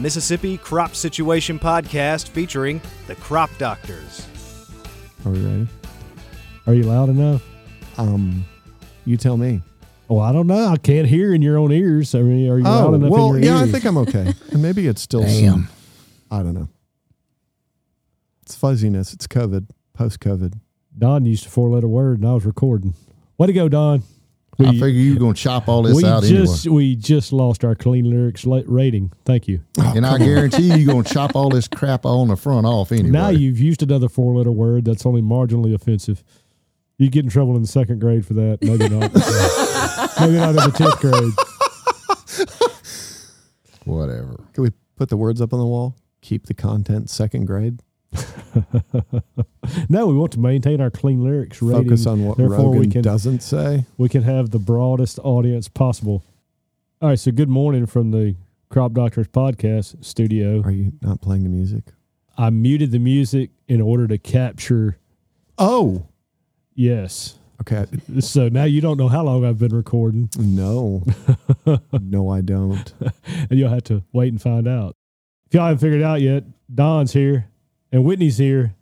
Mississippi Crop Situation podcast featuring the Crop Doctors. Are we ready? Are you loud enough? Um, you tell me. Oh, I don't know. I can't hear in your own ears. I mean, are you loud Oh, enough well, in your yeah, ears? I think I'm okay. and maybe it's still Damn. some, I don't know. It's fuzziness. It's COVID, post COVID. Don used a four-letter word, and I was recording. Way to go, Don. We, I figure you were going to chop all this we out just we just lost our clean lyrics rating. Thank you. anyway. and oh, I guarantee you, you're going to chop all this crap on the front off anyway. Now you've used another four-letter word that's only marginally offensive. You get in trouble in the second grade for that. Maybe not. Maybe not in the tenth grade. Whatever. Can we put the words up on the wall? Keep the content second grade. No, we want to maintain our clean lyrics rating. Focus on what Therefore, we Rogan can doesn't say. we can have the broadest audience possible. All right, so good morning from the Crop Doctors podcast studio. Are you not playing the music? I muted the music in order to capture Oh, yes. okay. So now you don't know how long I've been recording, No, no, I don't. and you'll have to wait and find out. If y'all haven't figured it out yet, Don's here and Whitney's here.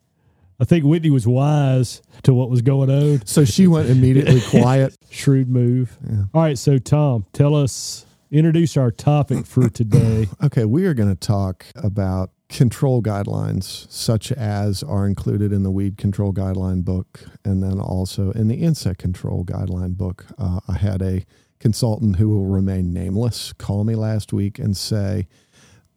I think Whitney was wise to what was going on. So she went immediately quiet. Shrewd move. Yeah. All right, so Tom, tell us, introduce our topic for today. Okay, we are going to talk about control guidelines, such as are included in the weed control guideline book, and then also in the insect control guideline book. Uh, I had a consultant who will remain nameless call me last week and say,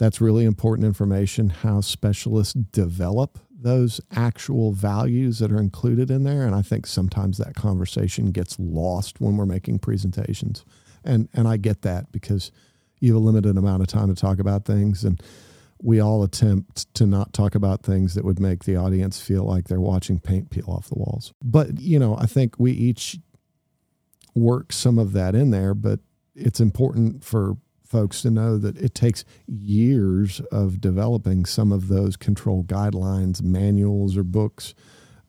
that's really important information how specialists develop those actual values that are included in there. And i think sometimes that conversation gets lost when we're making presentations. And and i get that because you have a limited amount of time to talk about things. And we all attempt to not talk about things that would make the audience feel like they're watching paint peel off the walls. But you know i think we each work some of that in there but it's important for folks to know that it takes years of developing some of those control guidelines, manuals, or books,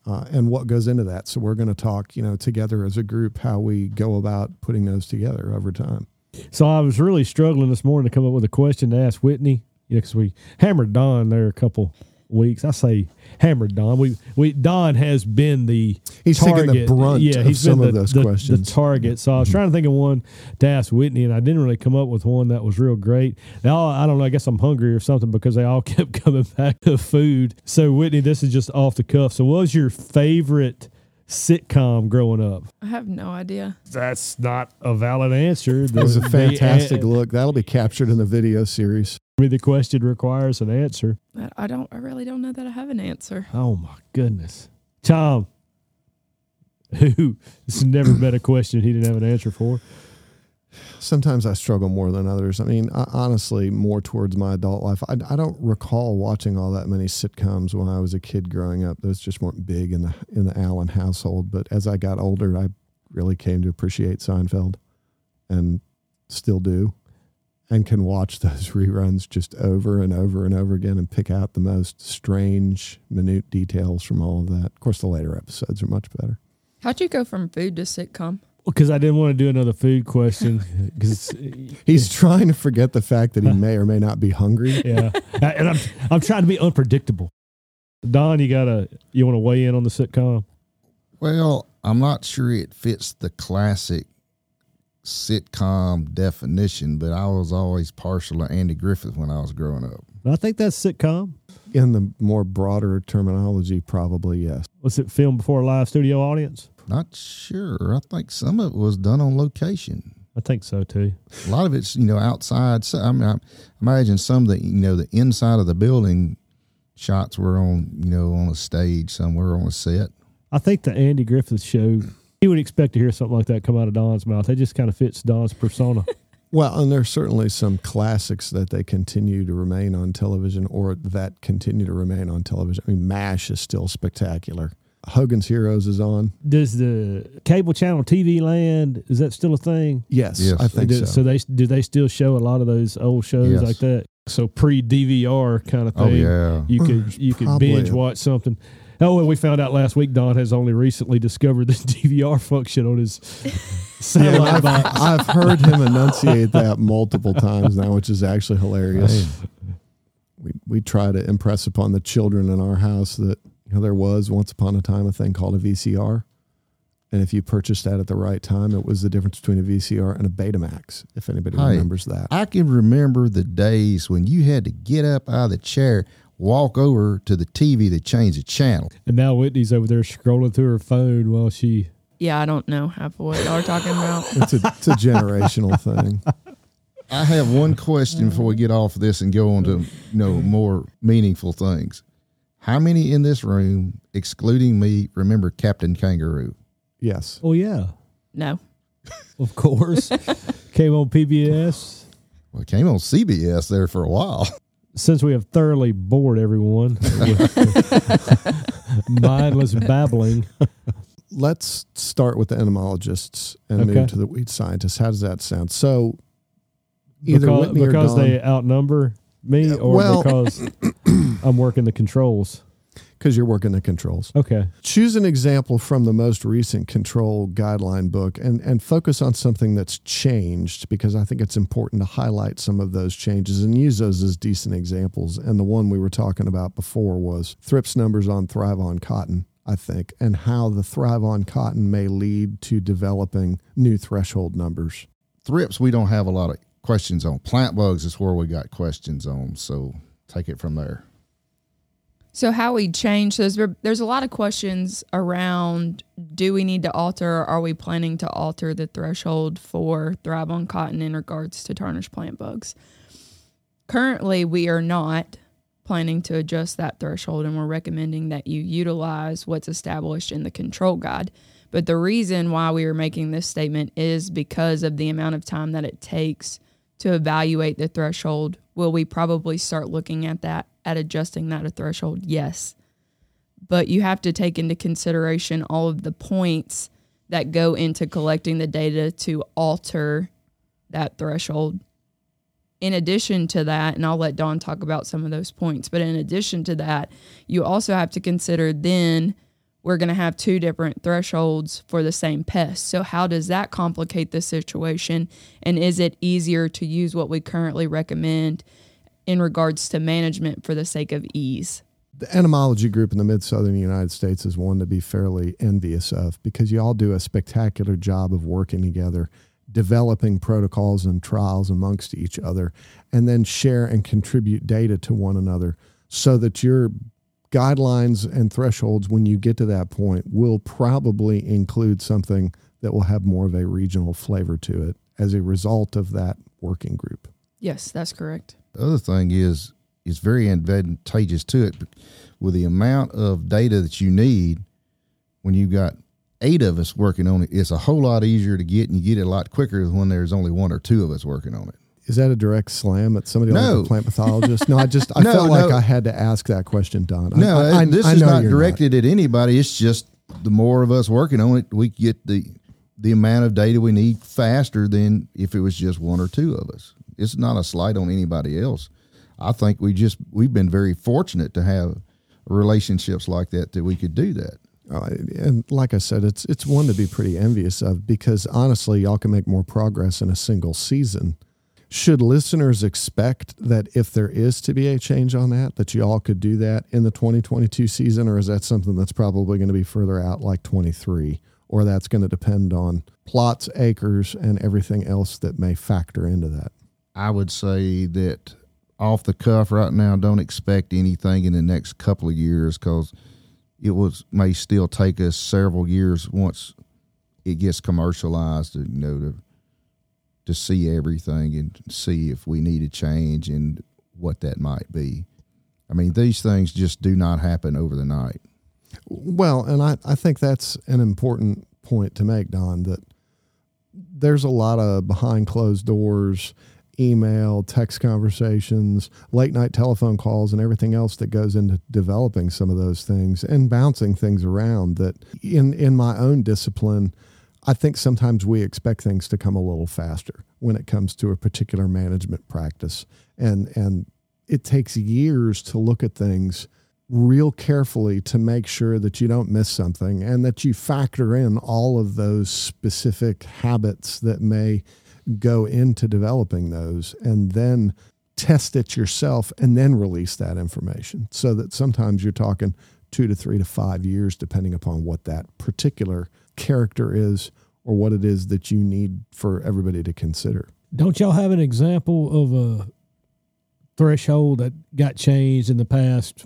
uh, and what goes into that. So we're going to talk, you know, together as a group how we go about putting those together over time. So I was really struggling this morning to come up with a question to ask Whitney. Because we hammered Don there a couple weeks. I say hammered Don. We we Don has been the He's taken the target. brunt yeah, of he's some been of the, those the- questions. The target. So I was mm-hmm. trying to think of one to ask Whitney, and I didn't really come up with one that was real great. Now I don't know. I guess I'm hungry or something because they all kept coming back to food. So Whitney, this is just off the cuff. So what was your favorite sitcom growing up? I have no idea. That's not a valid answer. That was a fantastic the, look. That'll be captured in the video series. I mean, the question requires an answer. I- I don't. I really don't know that I have an answer. Oh my goodness, Tom, who this has never been a question he didn't have an answer for. Sometimes I struggle more than others. I mean, I, honestly, more towards my adult life. I, I don't recall watching all that many sitcoms when I was a kid growing up. Those just weren't big in the in the Allen household. But as I got older, I really came to appreciate Seinfeld, and still do, and can watch those reruns just over and over and over again and pick out the most strange, minute details from all of that. Of course, the later episodes are much better. How'd you go from food to sitcom? Because I didn't want to do another food question. Because He's trying to forget the fact that he may or may not be hungry. yeah, and I'm I'm trying to be unpredictable. Don, you gotta you want to weigh in on the sitcom? Well, I'm not sure it fits the classic sitcom definition, but I was always partial to Andy Griffith when I was growing up. I think that's sitcom. In the more broader terminology, probably yes. Was it filmed before a live studio audience? Not sure. I think some of it was done on location. I think so too. A lot of it's you know outside. So, I mean, I imagine some of the you know the inside of the building shots were on you know on a stage somewhere on a set. I think the Andy Griffith show. You would expect to hear something like that come out of Don's mouth. It just kind of fits Don's persona. Well, and there's certainly some classics that they continue to remain on television or that continue to remain on television. I mean, MASH is still spectacular. Hogan's Heroes is on. Does the cable channel TV Land is that still a thing? Yes, Yes. I think do, so. they do they still show a lot of those old shows Yes. like that? So pre DVR kind of oh, thing. Oh yeah. You could you could binge watch something. Oh, and we found out last week Don has only recently discovered the DVR function on his Yeah, satellite I've, box. I've heard him enunciate that multiple times now, which is actually hilarious. We we try to impress upon the children in our house that you know there was once upon a time a thing called a VCR. And if you purchased that at the right time, it was the difference between a VCR and a Betamax, if anybody Hey, remembers that. I can remember the days when you had to get up out of the chair, walk over to the TV to change the channel. And now Whitney's over there scrolling through her phone while she. Yeah, I don't know half of what y'all are talking about. It's a, it's a generational thing. I have one question before we get off of this and go on to you know more meaningful things. How many in this room, excluding me, remember Captain Kangaroo? Yes. Oh yeah, No. of course. Came on PBS. Well, it came on CBS there for a while. Since we have thoroughly bored everyone with mindless babbling, Let's start with the entomologists and Okay. move to the weed scientists. How does that sound? So either because, Whitney or because Don, they outnumber me, or well- because I'm working the controls. because you're working the controls. Okay. choose an example from the most recent control guideline book and, and focus on something that's changed because I think it's important to highlight some of those changes and use those as decent examples. And the one we were talking about before was Thrips numbers on ThryvOn Cotton, I think, and how the ThryvOn Cotton may lead to developing new threshold numbers. Thrips, we don't have a lot of questions on. Plant bugs is where we got questions on. So take it from there. So how we change those? there's a lot of questions around do we need to alter or are we planning to alter the threshold for ThryvOn cotton in regards to tarnished plant bugs? Currently we are not planning to adjust that threshold and we're recommending that you utilize what's established in the control guide. But the reason why we are making this statement is because of the amount of time that it takes to evaluate the threshold. Will we probably start looking at that, at adjusting that a threshold? Yes. But you have to take into consideration all of the points that go into collecting the data to alter that threshold. In addition to that, and I'll let Don talk about some of those points, but in addition to that, you also have to consider then we're going to have two different thresholds for the same pest. So, how does that complicate the situation? And is it easier to use what we currently recommend in regards to management for the sake of ease? The entomology group in the mid southern United States is one to be fairly envious of because you all do a spectacular job of working together, developing protocols and trials amongst each other, and then share and contribute data to one another so that your guidelines and thresholds, when you get to that point, will probably include something that will have more of a regional flavor to it as a result of that working group. Yes, that's correct. The other thing is, it's very advantageous to it with the amount of data that you need when you've got eight of us working on it. It's a whole lot easier to get, and you get it a lot quicker than when there's only one or two of us working on it. Is that a direct slam at somebody like a plant pathologist? No, I just I No, felt like. I had to ask that question, Don. No, I, I, this I is not directed at anybody. It's just the more of us working on it, we get the the amount of data we need faster than if it was just one or two of us. It's not a slight on anybody else. I think we just we've been very fortunate to have relationships like that that we could do that. Uh, and like I said, it's it's one to be pretty envious of because honestly, y'all can make more progress in a single season. Should listeners expect that if there is to be a change on that, that y'all could do that in the 2022 season, or is that something that's probably going to be further out, like 23, or that's going to depend on plots, acres, and everything else that may factor into that? I would say that off the cuff right now, don't expect anything in the next couple of years because it was may still take us several years once it gets commercialized. You know to to see everything and see if we need a change and what that might be. I mean, these things just do not happen over the night. Well, and I, I think that's an important point to make, Don, that there's a lot of behind closed doors, email, text conversations, late night telephone calls, and everything else that goes into developing some of those things and bouncing things around that in, in my own discipline, I think sometimes we expect things to come a little faster when it comes to a particular management practice. And, and it takes years to look at things real carefully to make sure that you don't miss something and that you factor in all of those specific habits that may go into developing those and then test it yourself and then release that information so that sometimes you're talking two to three to five years depending upon what that particular character is or what it is that you need for everybody to consider Don't y'all have an example of a threshold that got changed in the past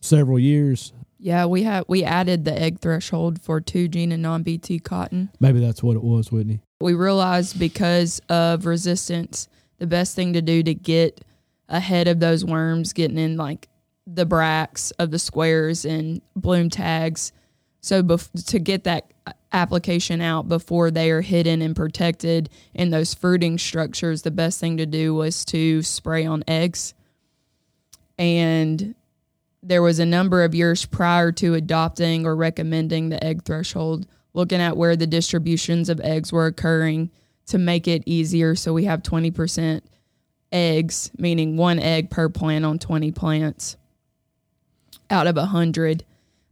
several years? Yeah, we have we added the egg threshold for two gene and non BT cotton. Maybe that's what it was, Whitney. We realized because of resistance, the best thing to do to get ahead of those worms getting in like the bracts of the squares and bloom tags. So bef- to get that uh, application out before they are hidden and protected in those fruiting structures, the best thing to do was to spray on eggs. And there was a number of years prior to adopting or recommending the egg threshold, looking at where the distributions of eggs were occurring to make it easier. So we have 20% eggs, meaning one egg per plant on 20 plants out of 100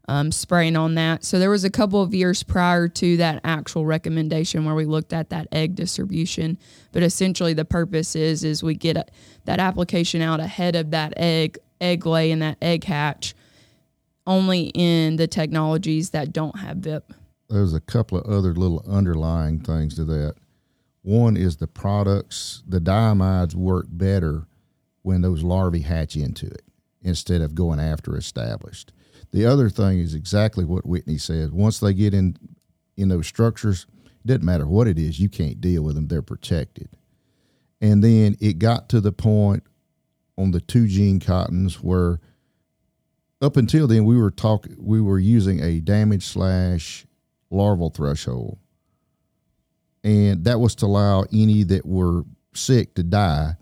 um, spraying on that. So there was a couple of years prior to that actual recommendation where we looked at that egg distribution. But essentially, the purpose is is we get a, that application out ahead of that egg egg lay and that egg hatch, only in the technologies that don't have VIP. There's a couple of other little underlying things to that. One is the products, the diamides work better when those larvae hatch into it instead of going after established. The other thing is exactly what Whitney said. Once they get in in those structures, it doesn't matter what it is, you can't deal with them. They're protected. And then it got to the point on the two gene cottons where up until then we were talking we were using a damage slash larval threshold. And that was to allow any that were sick to die.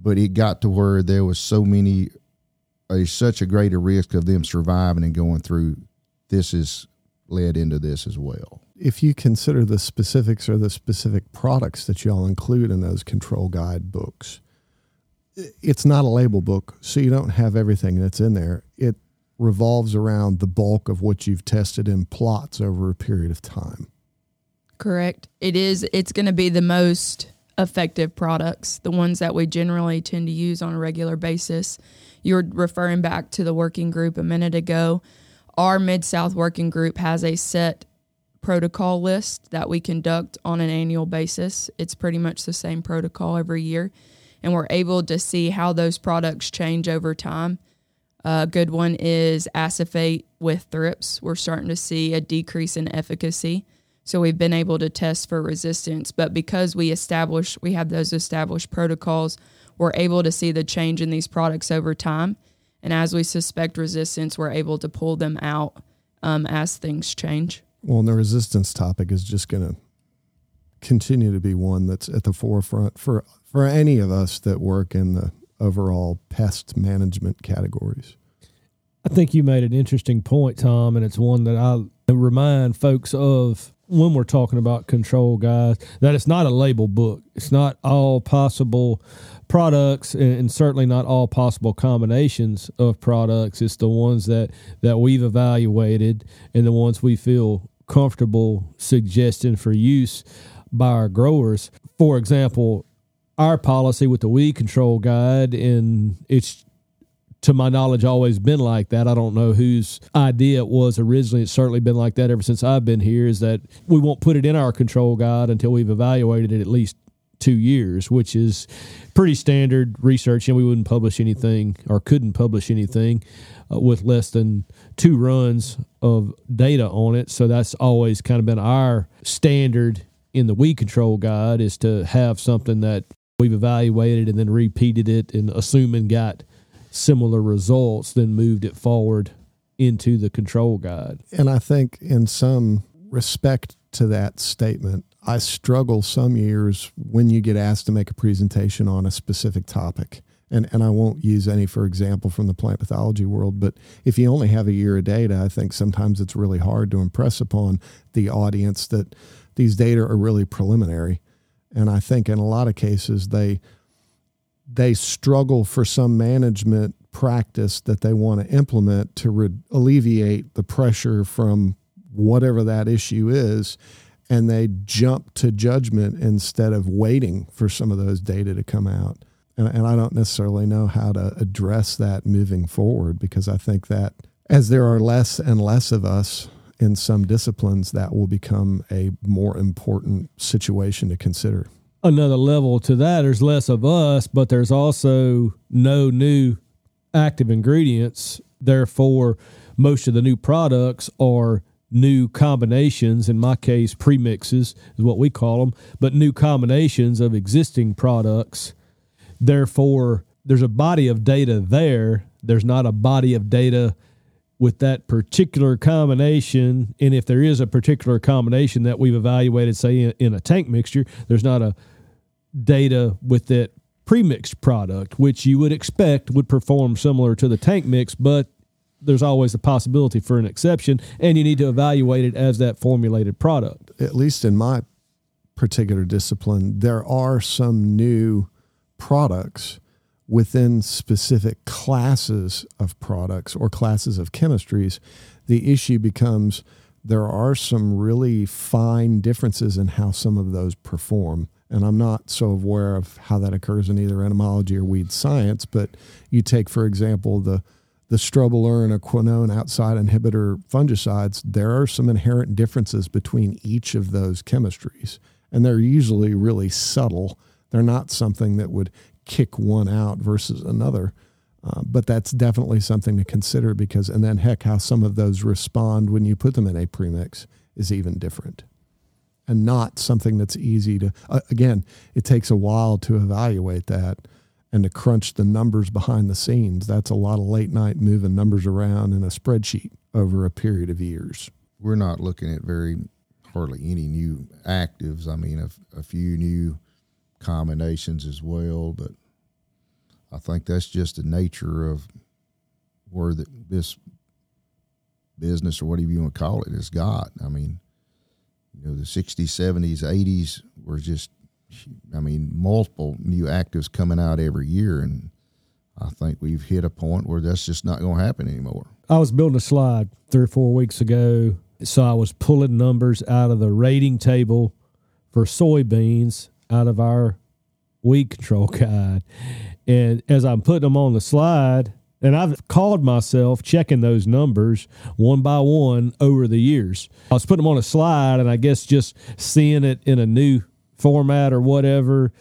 But it got to where there was so many a such a greater risk of them surviving and going through. This is led into this as well. if you consider the specifics or the specific products that y'all include in those control guide books, it's not a label book, so you don't have everything that's in there. It revolves around the bulk of what you've tested in plots over a period of time. Correct. It is. It's going to be the most effective products, the ones that we generally tend to use on a regular basis. You're referring back to the working group a minute ago. Our Mid South working group has a set protocol list that we conduct on an annual basis. It's pretty much the same protocol every year, and we're able to see how those products change over time. A good one is acephate with thrips. We're starting to see a decrease in efficacy. So we've been able to test for resistance, but because we establish we have those established protocols, we're able to see the change in these products over time. And as we suspect resistance, we're able to pull them out um, as things change. Well, and the resistance topic is just going to continue to be one that's at the forefront for for any of us that work in the overall pest management categories. I think you made an interesting point, Tom, and it's one that I remind folks of when we're talking about control guys that it's not a label book. It's not all possible products and certainly not all possible combinations of products. It's the ones that that we've evaluated and the ones we feel comfortable suggesting for use by our growers. For example, our policy with the weed control guide and it's to my knowledge, always been like that. I don't know whose idea it was originally. It's certainly been like that ever since I've been here. Is that we won't put it in our control guide until we've evaluated it at least two years, which is pretty standard research. And we wouldn't publish anything or couldn't publish anything uh, with less than two runs of data on it. So that's always kind of been our standard in the weed control guide is to have something that we've evaluated and then repeated it and assuming got similar results, then moved it forward into the control guide. And I think, in some respect to that statement, I struggle some years when you get asked to make a presentation on a specific topic. And, and I won't use any, for example, from the plant pathology world, but if you only have a year of data, I think sometimes it's really hard to impress upon the audience that these data are really preliminary. And I think in a lot of cases, they they struggle for some management practice that they want to implement to re- alleviate the pressure from whatever that issue is and they jump to judgment instead of waiting for some of those data to come out And, and I don't necessarily know how to address that moving forward because I think that as there are less and less of us in some disciplines, that will become a more important situation to consider. Another level to that, there's less of us, but there's also no new active ingredients. Therefore, most of the new products are new combinations. In my case, premixes is what we call them, but new combinations of existing products. Therefore, there's a body of data there. There's not a body of data with that particular combination. And if there is a particular combination that we've evaluated, say in, a tank mixture, there's not a data with that premixed product, which you would expect would perform similar to the tank mix, but there's always a possibility for an exception, and you need to evaluate it as that formulated product. At least in my particular discipline, there are some new products within specific classes of products or classes of chemistries. The issue becomes there are some really fine differences in how some of those perform. And I'm not so aware of how that occurs in either entomology or weed science, but you take, for example, the the strobilurin and quinone outside inhibitor fungicides, there are some inherent differences between each of those chemistries. And they're usually really subtle. They're not something that would kick one out versus another. Uh, but that's definitely something to consider because, and then heck, how some of those respond when you put them in a premix is even different and not something that's easy to, uh, again, it takes a while to evaluate that and to crunch the numbers behind the scenes. That's a lot of late night moving numbers around in a spreadsheet over a period of years. We're not looking at very hardly any new actives. I mean, a, a few new combinations as well, but I think that's just the nature of where the, this business or whatever you want to call it has got. I mean, you know, the 60s, 70s, 80s were just I mean, multiple new actives coming out every year, and I think we've hit a point where that's just not going to happen anymore. I was building a slide three or four weeks ago, so I was pulling numbers out of the rating table for soybeans out of our weed control guide, and as I'm putting them on the slide. And I've called myself checking those numbers one by one over the years. I was putting them on a slide and I guess just seeing it in a new format or whatever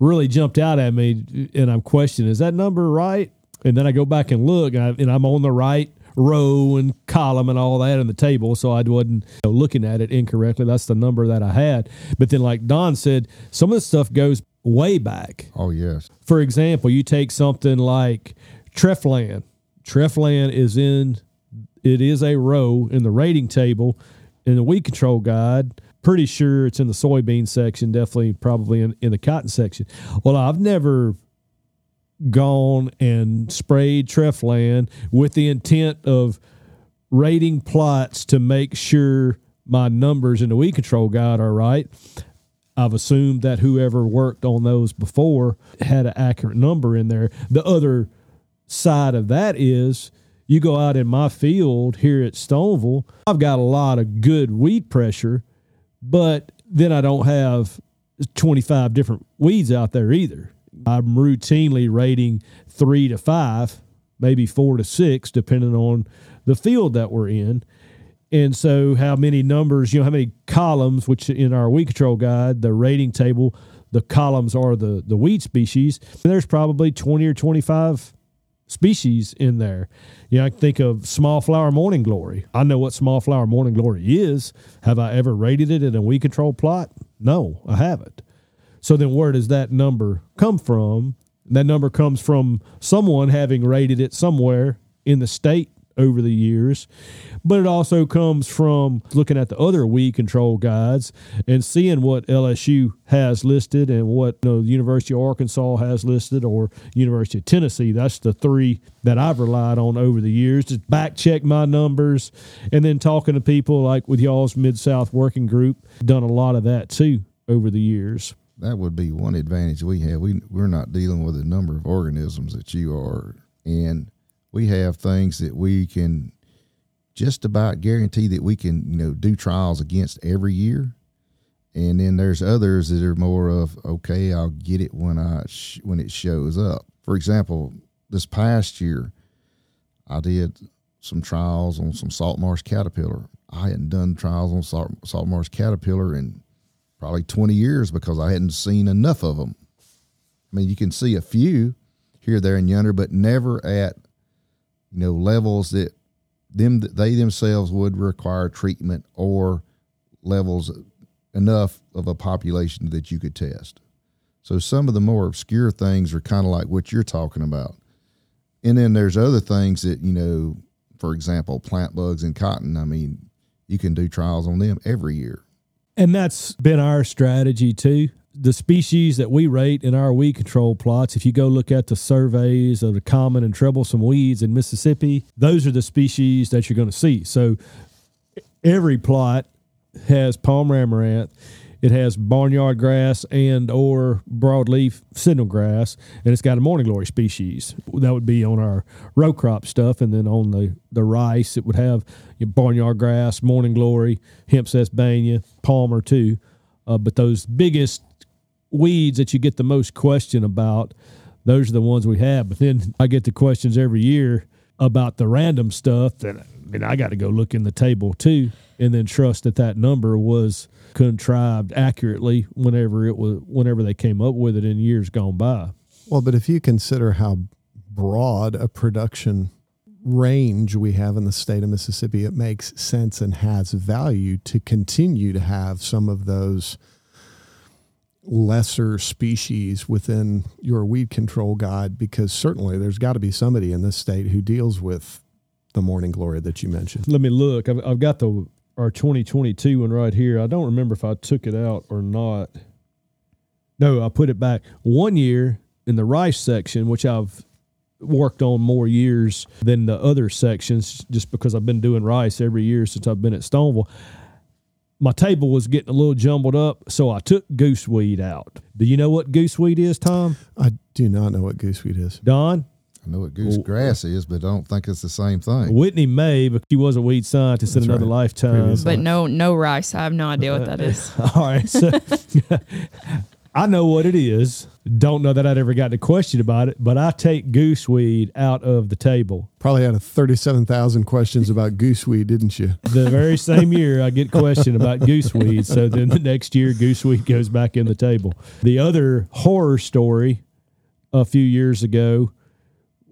really jumped out at me and I'm questioning, is that number right? And then I go back and look and, I, am on the right row and column and all that in the table. So I wasn't you know, looking at it incorrectly. That's the number that I had. But then, like Don said, some of the stuff goes way back. Oh, yes. For example, you take something like Treflan. Treflan is in, it is a row in the rating table in the weed control guide pretty sure it's in the soybean section, definitely probably in, in the cotton section. Well, I've never gone and sprayed Treflan with the intent of rating plots to make sure my numbers in the weed control guide are right. I've assumed that whoever worked on those before had an accurate number in there. The other side of that is you go out in my field here at Stoneville, I've got a lot of good weed pressure but then I don't have 25 different weeds out there either. I'm routinely rating three to five, maybe four to six, depending on the field that we're in. And so, how many numbers, you know, how many columns, which in our weed control guide, the rating table, the columns are the, the weed species. There's probably 20 or 25 species in there. You know, I think of small flower morning glory. I know what small flower morning glory is. Have I ever rated it in a weed control plot? No, I haven't. So then where does that number come from? That number comes from someone having rated it somewhere in the state over the years. But it also comes from looking at the other weed control guides and seeing what LSU has listed and what you know, the University of Arkansas has listed or University of Tennessee. That's the three that I've relied on over the years. to back check my numbers and then talking to people like with y'all's Mid South Working Group. Done a lot of that too over the years that would be one advantage we have. We we're not dealing with a number of organisms that you are, and we have things that we can just about guarantee that we can you know do trials against every year and then there's others that are more of okay, I'll get it when I sh- when it shows up. For example, this past year, I did some trials on some salt marsh caterpillar. I hadn't done trials on salt, salt marsh caterpillar in probably 20 years because I hadn't seen enough of them. I mean, you can see a few here, there, and yonder, but never at you know levels that them they themselves would require treatment or levels enough of a population that you could test. So some of the more obscure things are kind of like what you're talking about. And then there's other things that, you know, for example, plant bugs and cotton. I mean, you can do trials on them every year. And that's been our strategy too. The species that we rate in our weed control plots, if you go look at the surveys of the common and troublesome weeds in Mississippi, those are the species that you're going to see. So every plot has palm amaranth. It has barnyard grass and or broadleaf signalgrass, and it's got a morning glory species. That would be on our row crop stuff, and then on the, the rice, it would have your barnyard grass, morning glory, hemp sesbania, palmer too. Uh, but those biggest weeds that you get the most question about, those are the ones we have. But then I get the questions every year about the random stuff I mean, I got to go look in the table too, and then trust that that number was contrived accurately whenever it was whenever they came up with it in years gone by. Well, but if you consider how broad a production range we have in the state of Mississippi, it makes sense and has value to continue to have some of those lesser species within your weed control guide because certainly there's got to be somebody in this state who deals with the morning glory that you mentioned. Let me look. I've, I've got the our 2022 one right here. I don't remember if I took it out or not. No, I put it back one year in the rice section, which I've worked on more years than the other sections just because I've been doing rice every year since I've been at Stoneville. My table was getting a little jumbled up, so I took gooseweed out. Do you know what gooseweed is, Tom? I do not know what gooseweed is. Don? I know what goose grass is, but I don't think it's the same thing. Whitney may, but she was a weed scientist in another right. lifetime. Previous But no, no rice. I have no idea what that is. All right. So I know what it is. Don't know that I'd ever gotten a question about it, but I take gooseweed out of the table. Probably had a 37,000 questions about gooseweed, didn't you? The very same year I get questioned about gooseweed. So then the next year gooseweed goes back in the table. The other horror story a few years ago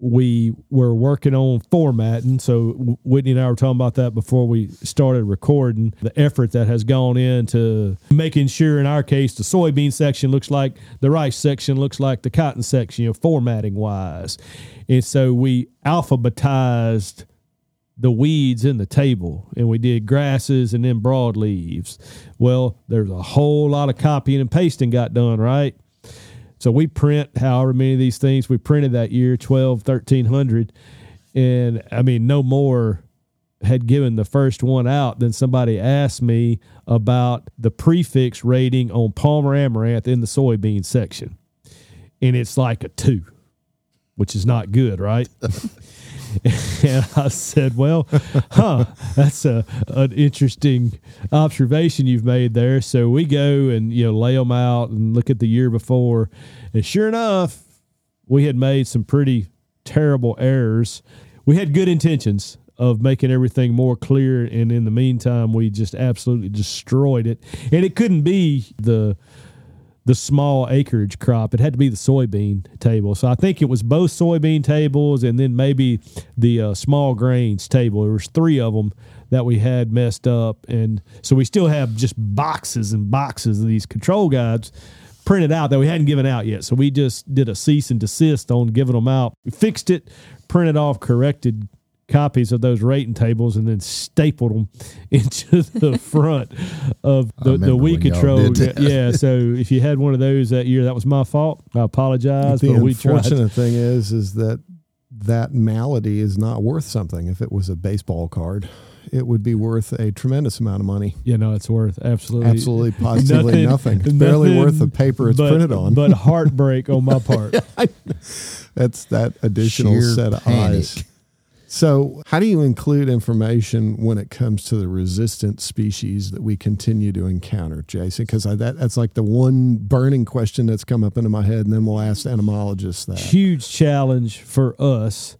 we were working on formatting. So Whitney and I were talking about that before we started recording. The effort that has gone into making sure, in our case, the soybean section looks like the rice section looks like the cotton section, you know, formatting wise. And so we alphabetized the weeds in the table and we did grasses and then broadleaves. Well, there's a whole lot of copying and pasting got done, right? So we print however many of these things we printed that year, 12, 1300. And I mean, no more had given the first one out than somebody asked me about the prefix rating on Palmer Amaranth in the soybean section. And it's like a two, which is not good, right? and I said, "Well, huh, that's a an interesting observation you've made there." So we go and you know lay them out and look at the year before, and sure enough, we had made some pretty terrible errors. We had good intentions of making everything more clear, and in the meantime, we just absolutely destroyed it. And it couldn't be the the small acreage crop. It had to be the soybean table. So I think it was both soybean tables and then maybe the uh, small grains table. There was three of them that we had messed up, and so we still have just boxes and boxes of these control guides printed out that we hadn't given out yet. So we just did a cease and desist on giving them out. We fixed it, printed off corrected copies of those rating tables and then stapled them into the front of the, the remember weed control. Yeah, so if you had one of those that year, that was my fault. I apologize, the but we tried. unfortunate thing is, is that that malady is not worth something. If it was a baseball card, it would be worth a tremendous amount of money. You know, it's worth absolutely, Absolutely, positively nothing. It's barely nothing worth the paper it's but, printed on. But heartbreak on my part. That's that additional Sheer set of panic. eyes So, how do you include information when it comes to the resistant species that we continue to encounter, Jason? Because that, that's like the one burning question that's come up into my head, and then we'll ask entomologists that. Huge challenge for us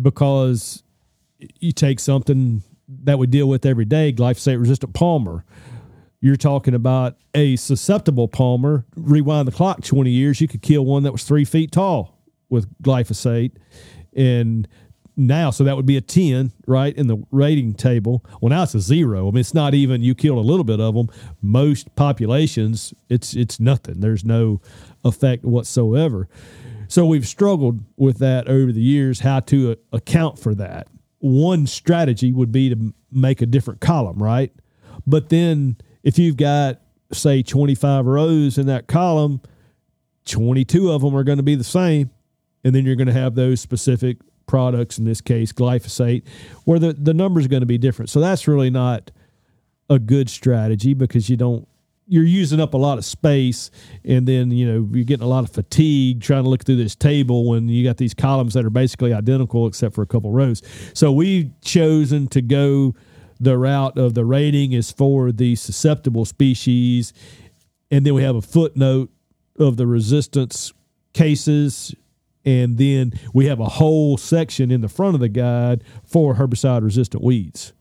because you take something that we deal with every day, glyphosate resistant palmer. You're talking about a susceptible palmer. Rewind the clock 20 years, you could kill one that was three feet tall with glyphosate. And now, so that would be a 10, right, in the rating table. Well, now it's a zero. I mean, it's not even you killed a little bit of them. Most populations, it's it's nothing. There's no effect whatsoever. So we've struggled with that over the years, how to account for that. One strategy would be to make a different column, right? But then if you've got, say, 25 rows in that column, 22 of them are going to be the same. And then you're going to have those specific products, in this case, glyphosate, where the, the numbers are going to be different. So that's really not a good strategy because you don't you're using up a lot of space and then you know you're getting a lot of fatigue trying to look through this table when you got these columns that are basically identical except for a couple rows so we've chosen to go the route of the rating is for the susceptible species and then we have a footnote of the resistance cases and then we have a whole section in the front of the guide for herbicide resistant weeds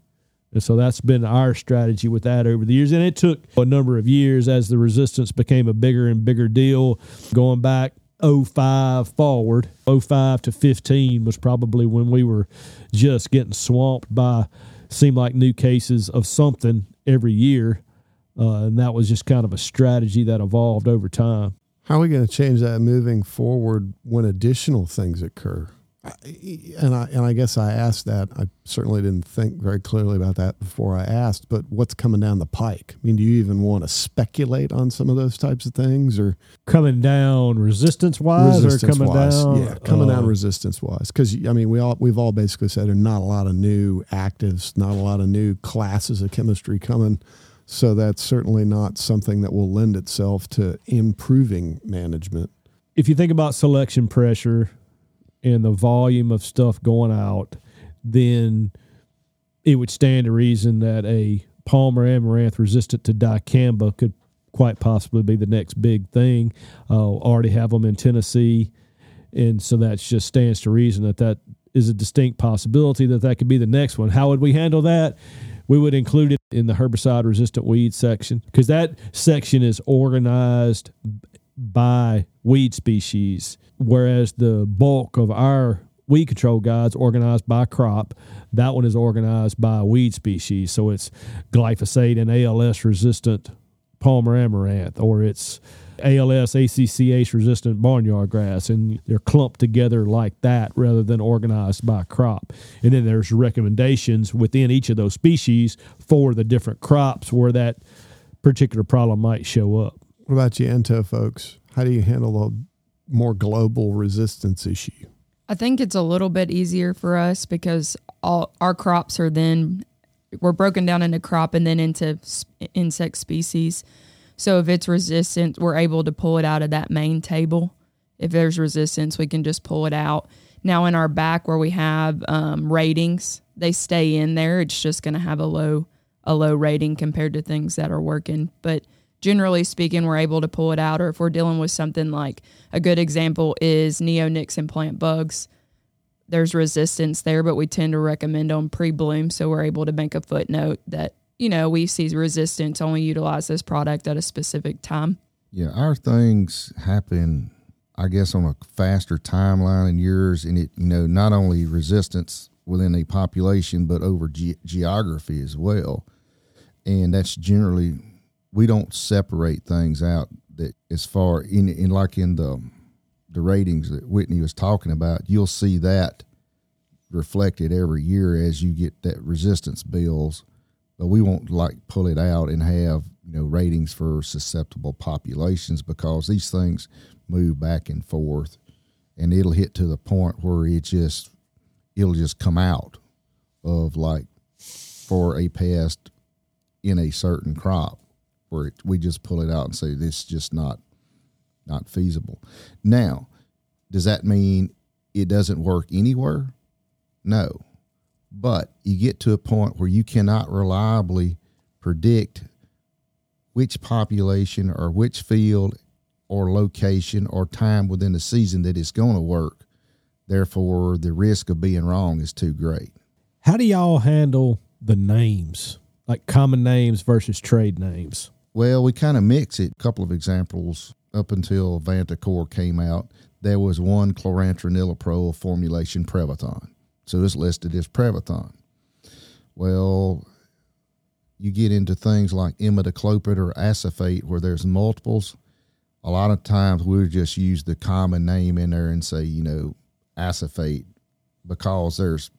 and so that's been our strategy with that over the years. And it took a number of years as the resistance became a bigger and bigger deal, going back 05 forward. 05 to 15 was probably when we were just getting swamped by seemed like new cases of something every year. Uh, and that was just kind of a strategy that evolved over time. How are we going to change that moving forward when additional things occur? and I and I guess I asked that. I certainly didn't think very clearly about that before I asked. But what's coming down the pike? I mean, do you even want to speculate on some of those types of things, or coming down resistance wise, or coming wise. down? Yeah, coming uh, down resistance wise. Because I mean, we all we've all basically said there's not a lot of new actives, not a lot of new classes of chemistry coming. So that's certainly not something that will lend itself to improving management. If you think about selection pressure, and the volume of stuff going out, then it would stand to reason that a Palmer amaranth resistant to dicamba could quite possibly be the next big thing. Uh, already have them in Tennessee, and so that just stands to reason that that is a distinct possibility that that could be the next one. How would we handle that? We would include it in the herbicide resistant weed section because that section is organized by weed species, whereas the bulk of our weed control guides organized by crop. That one is organized by weed species. So it's glyphosate and ALS resistant Palmer amaranth, or it's ALS ACCase resistant barnyard grass, and they're clumped together like that rather than organized by crop. And then there's recommendations within each of those species for the different crops where that particular problem might show up. What about you, Ento folks? How do you handle a more global resistance issue? I think it's a little bit easier for us because all our crops are then we're broken down into crop and then into insect species. So if it's resistant, we're able to pull it out of that main table. If there's resistance, we can just pull it out. Now in our back where we have um, ratings, they stay in there. It's just going to have a low a low rating compared to things that are working, but generally speaking, we're able to pull it out. Or if we're dealing with something like a good example is neonics and plant bugs, there's resistance there, but we tend to recommend on pre bloom. So we're able to make a footnote that, you know, we see resistance, only utilize this product at a specific time. Yeah, our things happen, I guess, on a faster timeline than yours. And it, you know, not only resistance within a population, but over ge- geography as well. And that's generally we don't separate things out that as far in, in like in the the ratings that Whitney was talking about, you'll see that reflected every year as you get that resistance bills. But we won't like pull it out and have you know ratings for susceptible populations because these things move back and forth, and it'll hit to the point where it just it'll just come out of like for a pest in a certain crop where it, we just pull it out and say this is just not not feasible. Now, does that mean it doesn't work anywhere? No. But you get to a point where you cannot reliably predict which population or which field or location or time within the season that it's going to work. Therefore, the risk of being wrong is too great. How do y'all handle the names, like common names versus trade names? Well, we kind of mix it. A couple of examples up until Vantacor came out, there was one chlorantraniliprole formulation Prevathon. So it's listed as Prevathon. Well, you get into things like imidacloprid or acephate where there's multiples. A lot of times we'll just use the common name in there and say, you know, acephate because there's,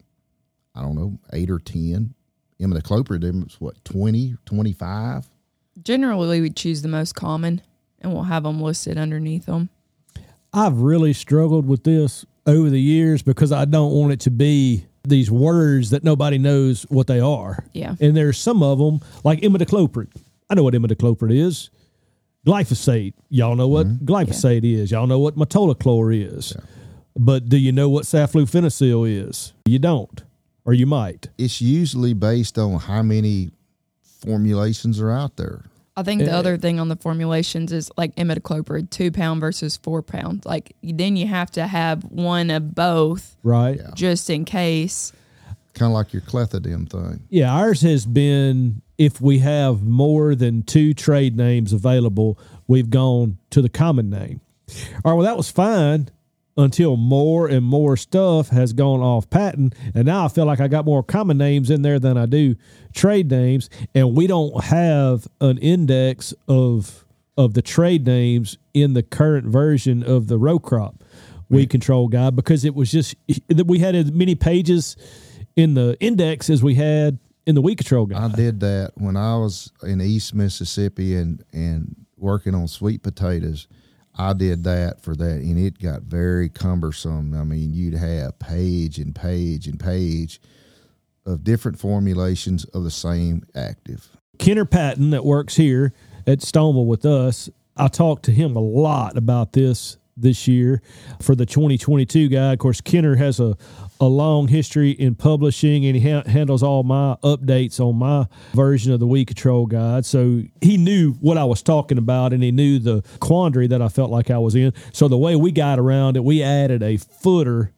I don't know, eight or 10. Imidacloprid is what, 20, 25? Generally, we choose the most common and we'll have them listed underneath them. I've really struggled with this over the years because I don't want it to be these words that nobody knows what they are. Yeah. And there's some of them like imidacloprid. I know what imidacloprid is. Glyphosate. Y'all know what Mm-hmm. glyphosate is. Y'all know what metolachlor is. But do you know what saflufenacil is? You don't, or you might. It's usually based on how many formulations are out there. I think the other thing on the formulations is like imidacloprid, two pound versus four pound. Like then you have to have one of both Right. Just in case. Kind of like your clethodim thing. Yeah, ours has been if we have more than two trade names available, we've gone to the common name. All right, well, that was fine until more and more stuff has gone off patent. And now I feel like I got more common names in there than I do trade names. And we don't have an index of of the trade names in the current version of the row crop weed control guide because it was just that we had as many pages in the index as we had in the weed control guide. I did that when I was in East Mississippi and and working on sweet potatoes. I did that for that, and it got very cumbersome. I mean, you'd have page and page and page of different formulations of the same active. Kenner Patton that works here at Stoneville with us. I talked to him a lot about this this year for the 2022 guide. Of course, Kenner has a, a long history in publishing and he ha- handles all my updates on my version of the weed control guide. So he knew what I was talking about and he knew the quandary that I felt like I was in. So the way we got around it, we added a footer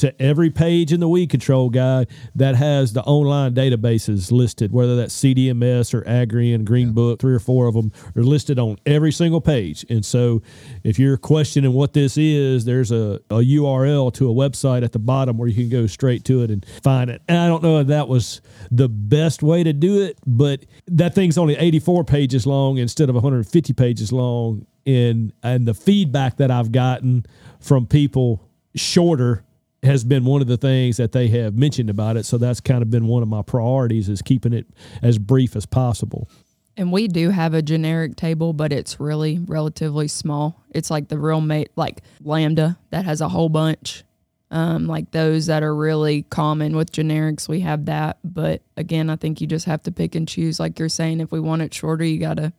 to every page in the weed control guide that has the online databases listed, whether that's CDMS or Agrian, Green Book, three or four of them are listed on every single page. And so if you're questioning what this is, there's a, a URL to a website at the bottom where you can go straight to it and find it. And I don't know if that was the best way to do it, but that thing's only 84 pages long instead of 150 pages long. And, and the feedback that I've gotten from people shorter has been one of the things that they have mentioned about it. So that's kind of been one of my priorities is keeping it as brief as possible. And we do have a generic table, but it's really relatively small. It's like the real mate, like Lambda that has a whole bunch. Um, like those that are really common with generics, we have that. But again, I think you just have to pick and choose. Like you're saying, if we want it shorter, you got to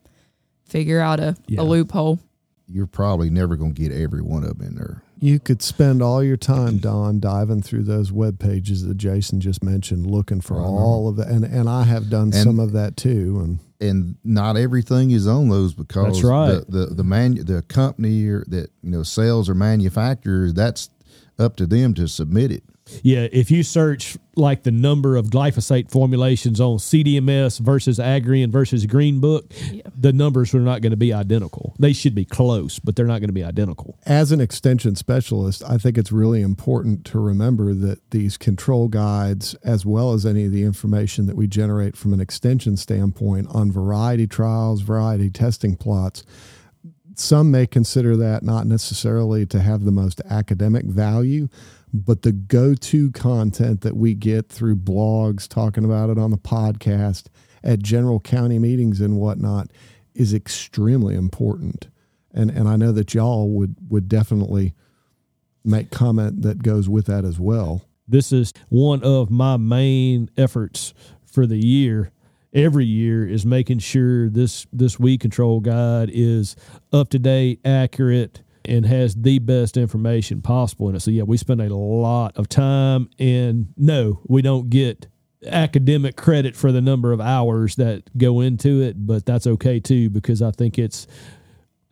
figure out a, Yeah. a loophole. You're probably never going to get every one of them in there. You could spend all your time, Don, diving through those web pages that Jason just mentioned, looking for all of that. And and I have done some of that too. And and not everything is on those because That's right. the the the, man, the company or that you know sells or manufacturers that's up to them to submit it. Yeah, if you search like the number of glyphosate formulations on CDMS versus Agrian versus Green Book, the numbers are not going to be identical. They should be close, but they're not going to be identical. as an extension specialist, I think it's really important to remember that these control guides, as well as any of the information that we generate from an extension standpoint on variety trials, variety testing plots, some may consider that not necessarily to have the most academic value, but the go to content that we get through blogs, talking about it on the podcast, at general county meetings and whatnot is extremely important. And, and I know that y'all would, would definitely make comment that goes with that as well. This is one of my main efforts for the year. Every year is making sure this this weed control guide is up to date, accurate, and has the best information possible in it. So yeah, we spend a lot of time and no, we don't get academic credit for the number of hours that go into it, but that's okay too because I think it's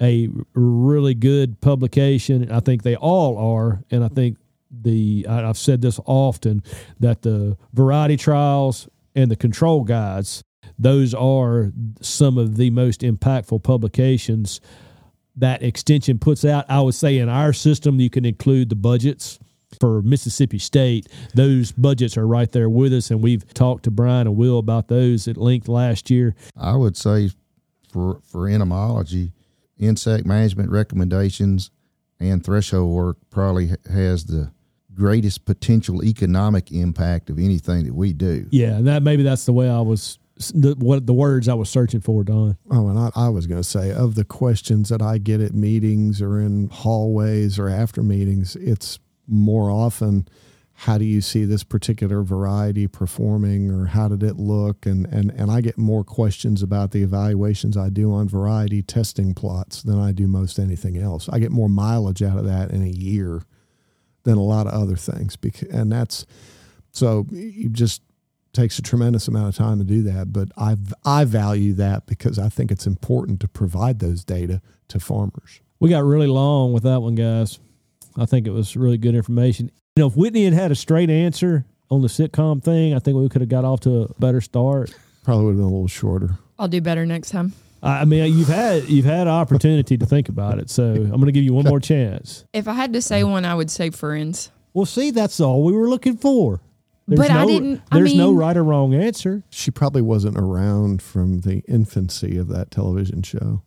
a really good publication. I think they all are, and I think the I've said this often that the variety trials and the control guides those are some of the most impactful publications that extension puts out. I would say in our system you can include the budgets for Mississippi State. Those budgets are right there with us, and we've talked to Brian and Will about those at length last year. I would say for for entomology, insect management recommendations and threshold work probably has the greatest potential economic impact of anything that we do. Yeah, and that maybe that's the way I was the what the words I was searching for, Don. Oh, and I, I was going to say, of the questions that I get at meetings or in hallways or after meetings, it's more often, how do you see this particular variety performing or how did it look? And, and, and I get more questions about the evaluations I do on variety testing plots than I do most anything else. I get more mileage out of that in a year than a lot of other things. Because, and that's, so you just takes a tremendous amount of time to do that, but I I value that because I think it's important to provide those data to farmers. We got really long with that one, guys. I think it was really good information. You know, if Whitney had had a straight answer on the sitcom thing, I think we could have got off to a better start. Probably would have been a little shorter. I'll do better next time. I I mean, you've had you've had opportunity to think about it, so I'm going to give you one more chance. If I had to say one, I would say friends. Well, see, that's all we were looking for. But I didn't- I There's no right or wrong answer. She probably wasn't around from the infancy of that television show.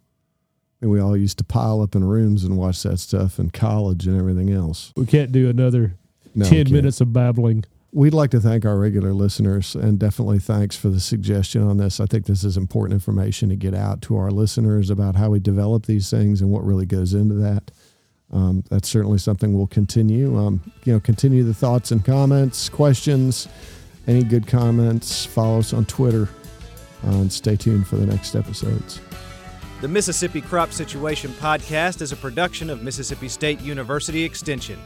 And we all used to pile up in rooms and watch that stuff in college and everything else. We can't do another No, ten minutes of babbling. We'd like to thank our regular listeners and definitely thanks for the suggestion on this. I think this is important information to get out to our listeners about how we develop these things and what really goes into that. Um, that's certainly something we'll continue. Um, you know, continue the thoughts and comments, questions, any good comments. Follow us on Twitter uh, and stay tuned for the next episodes. The Mississippi Crop Situation Podcast is a production of Mississippi State University Extension.